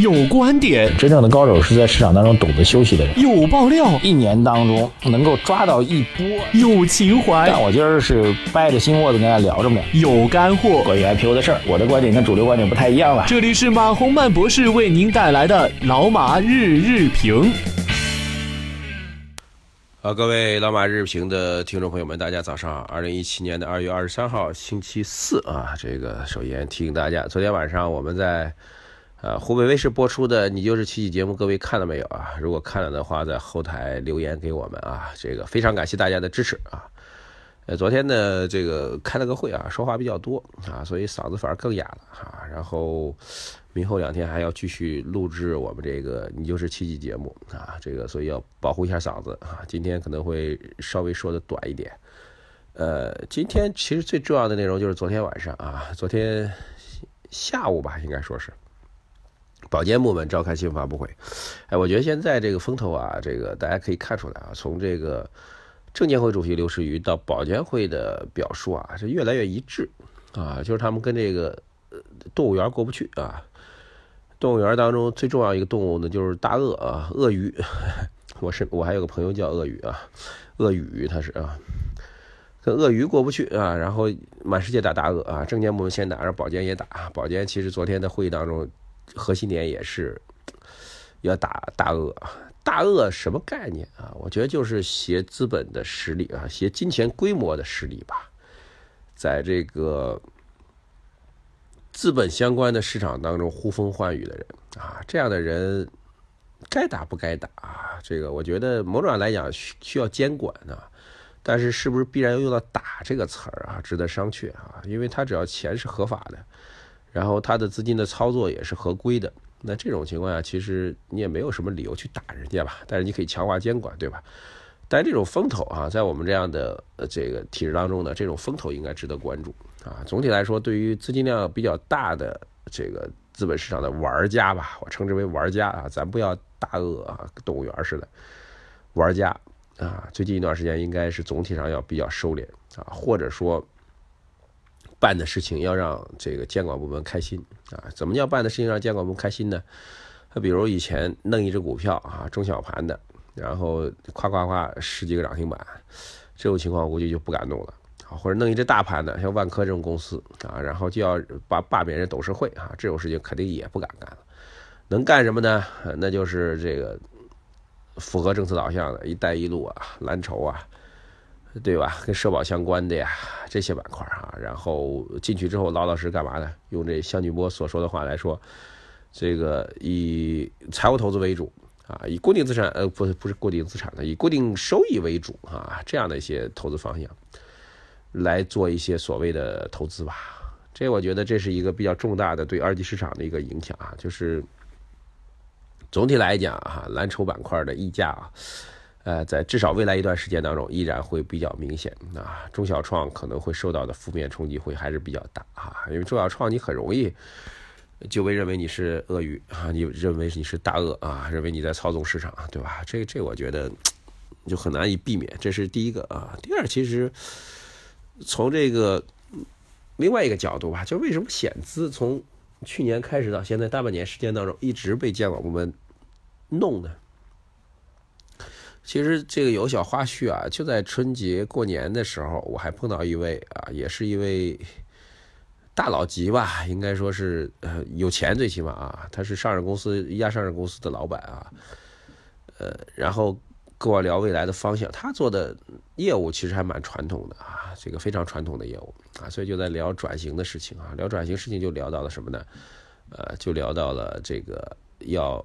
有观点，真正的高手是在市场当中懂得休息的人。有爆料，一年当中能够抓到一波。有情怀，但我今儿是掰着心窝子跟大家聊着呢。有干货，关于 IPO 的事儿，我的观点跟主流观点不太一样了。这里是马洪曼博士为您带来的老马日日评。好，各位老马日评的听众朋友们，大家早上好！二零一七年的二月二十三号，星期四啊，这个首先提醒大家，昨天晚上我们在呃湖北卫视播出的《你就是奇迹》节目，各位看了没有啊？如果看了的话，在后台留言给我们啊，这个非常感谢大家的支持啊。呃，昨天呢，这个开了个会啊，说话比较多啊，所以嗓子反而更哑了哈。然后明后两天还要继续录制我们这个《你就是奇迹》节目啊，这个所以要保护一下嗓子啊。今天可能会稍微说的短一点。呃，今天其实最重要的内容就是昨天晚上啊，昨天下午吧，应该说是保监部门召开新闻发布会。哎，我觉得现在这个风头啊，这个大家可以看出来啊，从这个。证监会主席刘士余到保监会的表述啊，是越来越一致啊，就是他们跟这个动物园过不去啊。动物园当中最重要一个动物呢，就是大鳄啊，鳄鱼。我是我还有个朋友叫鳄鱼啊，鳄鱼他是啊，跟鳄鱼过不去啊，然后满世界打大鳄啊，证监部门先打，然后保监也打。保监其实昨天的会议当中，核心点也是要打大鳄。大鳄什么概念啊？我觉得就是携资本的实力啊，携金钱规模的实力吧，在这个资本相关的市场当中呼风唤雨的人啊，这样的人该打不该打啊？这个我觉得某种上来讲需需要监管啊，但是是不是必然要用到“打”这个词儿啊？值得商榷啊，因为他只要钱是合法的，然后他的资金的操作也是合规的。那这种情况下，其实你也没有什么理由去打人家吧？但是你可以强化监管，对吧？但这种风投啊，在我们这样的这个体制当中呢，这种风投应该值得关注啊。总体来说，对于资金量比较大的这个资本市场的玩家吧，我称之为玩家啊，咱不要大鳄啊，动物园似的玩家啊。最近一段时间，应该是总体上要比较收敛啊，或者说。办的事情要让这个监管部门开心啊！怎么叫办的事情让监管部门开心呢？他比如以前弄一只股票啊，中小盘的，然后夸夸夸十几个涨停板，这种情况我估计就不敢弄了啊。或者弄一只大盘的，像万科这种公司啊，然后就要把罢免人董事会啊，这种事情肯定也不敢干了。能干什么呢？那就是这个符合政策导向的“一带一路”啊，蓝筹啊。对吧？跟社保相关的呀，这些板块啊，然后进去之后老老实实干嘛呢？用这向俊波所说的话来说，这个以财务投资为主啊，以固定资产呃不不是固定资产的，以固定收益为主啊，这样的一些投资方向来做一些所谓的投资吧。这我觉得这是一个比较重大的对二级市场的一个影响啊，就是总体来讲啊，蓝筹板块的溢价啊。呃，在至少未来一段时间当中，依然会比较明显啊。中小创可能会受到的负面冲击会还是比较大啊，因为中小创你很容易就被认为你是鳄鱼啊，你认为你是大鳄啊，认为你在操纵市场，对吧？这这我觉得就很难以避免，这是第一个啊。第二，其实从这个另外一个角度吧，就为什么险资从去年开始到现在大半年时间当中一直被监管部门弄呢？其实这个有小花絮啊，就在春节过年的时候，我还碰到一位啊，也是一位大佬级吧，应该说是呃有钱最起码啊，他是上市公司一家上市公司的老板啊，呃，然后跟我聊未来的方向，他做的业务其实还蛮传统的啊，这个非常传统的业务啊，所以就在聊转型的事情啊，聊转型事情就聊到了什么呢？呃，就聊到了这个要。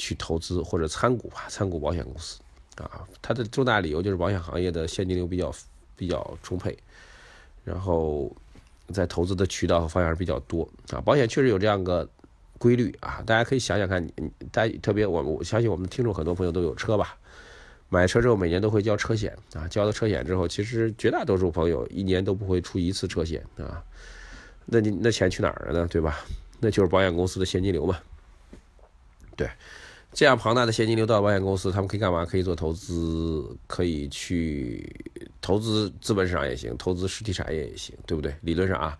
去投资或者参股吧，参股保险公司，啊，它的重大理由就是保险行业的现金流比较比较充沛，然后在投资的渠道和方向是比较多啊。保险确实有这样个规律啊，大家可以想想看，你大家特别我我相信我们听众很多朋友都有车吧，买车之后每年都会交车险啊，交了车险之后，其实绝大多数朋友一年都不会出一次车险啊，那你那钱去哪儿了呢？对吧？那就是保险公司的现金流嘛，对。这样庞大的现金流到保险公司，他们可以干嘛？可以做投资，可以去投资资本市场也行，投资实体产业也行，对不对？理论上啊，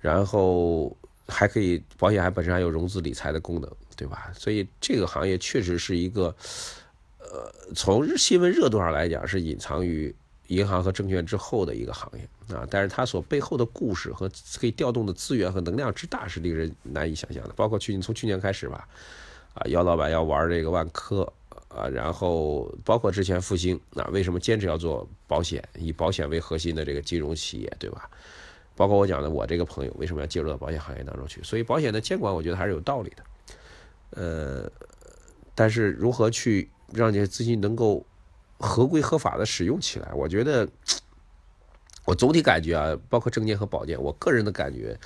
然后还可以，保险还本身还有融资理财的功能，对吧？所以这个行业确实是一个，呃，从新闻热度上来讲是隐藏于银行和证券之后的一个行业啊。但是它所背后的故事和可以调动的资源和能量之大是令人难以想象的。包括去年从去年开始吧，啊，姚老板要玩这个万科啊，然后包括之前复兴啊，为什么坚持要做保险，以保险为核心的这个金融企业，对吧？包括我讲的，我这个朋友为什么要介入到保险行业当中去？所以保险的监管，我觉得还是有道理的。呃，但是如何去让这些资金能够合规合法的使用起来？我觉得，我总体感觉啊，包括证监和保监，我个人的感觉，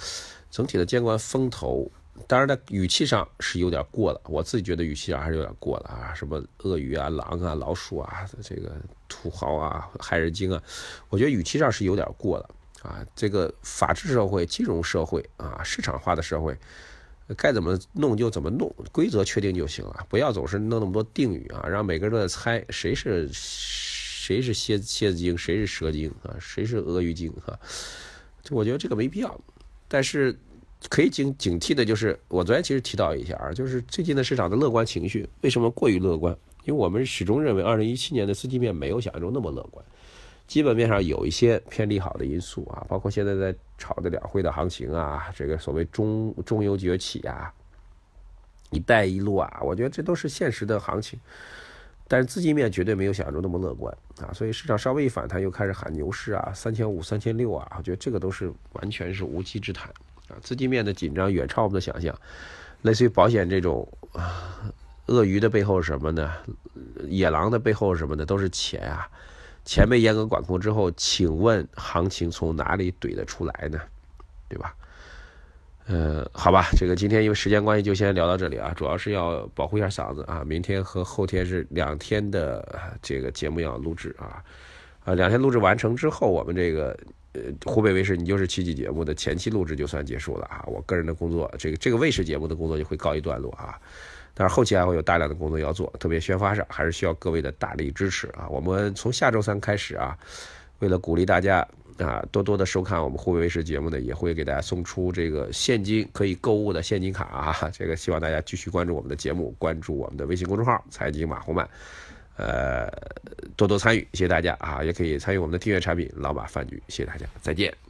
整体的监管风头，当然在语气上是有点过了。我自己觉得语气上还是有点过了啊，什么鳄鱼啊、狼啊、老鼠啊、这个土豪啊、害人精啊，我觉得语气上是有点过了。啊，这个法治社会、金融社会啊，市场化的社会，该怎么弄就怎么弄，规则确定就行了，不要总是弄那么多定语啊，让每个人都在猜谁是谁是蝎蝎子精，谁是蛇精啊，谁是鳄鱼精啊？就我觉得这个没必要。但是可以警警惕的就是，我昨天其实提到一下啊，就是最近的市场的乐观情绪为什么过于乐观？因为我们始终认为，二零一七年的资金面没有想象中那么乐观。基本面上有一些偏利好的因素啊，包括现在在炒的两会的行情啊，这个所谓中中游崛起啊，一带一路啊，我觉得这都是现实的行情，但是资金面绝对没有想象中那么乐观啊，所以市场稍微一反弹，又开始喊牛市啊，三千五、三千六啊，我觉得这个都是完全是无稽之谈啊，资金面的紧张远超我们的想象，类似于保险这种，鳄鱼的背后是什么呢？野狼的背后是什么呢？都是钱啊。钱被严格管控之后，请问行情从哪里怼得出来呢？对吧？呃，好吧，这个今天因为时间关系就先聊到这里啊，主要是要保护一下嗓子啊。明天和后天是两天的这个节目要录制啊，啊，两天录制完成之后，我们这个湖北卫视你就是奇迹节目的前期录制就算结束了啊。我个人的工作，这个这个卫视节目的工作就会告一段落啊。但是后期还会有大量的工作要做，特别宣发上还是需要各位的大力支持啊！我们从下周三开始啊，为了鼓励大家啊多多的收看我们湖北卫视节目呢，也会给大家送出这个现金可以购物的现金卡啊！这个希望大家继续关注我们的节目，关注我们的微信公众号“财经马红漫”，呃，多多参与，谢谢大家啊！也可以参与我们的订阅产品“老马饭局”，谢谢大家，再见。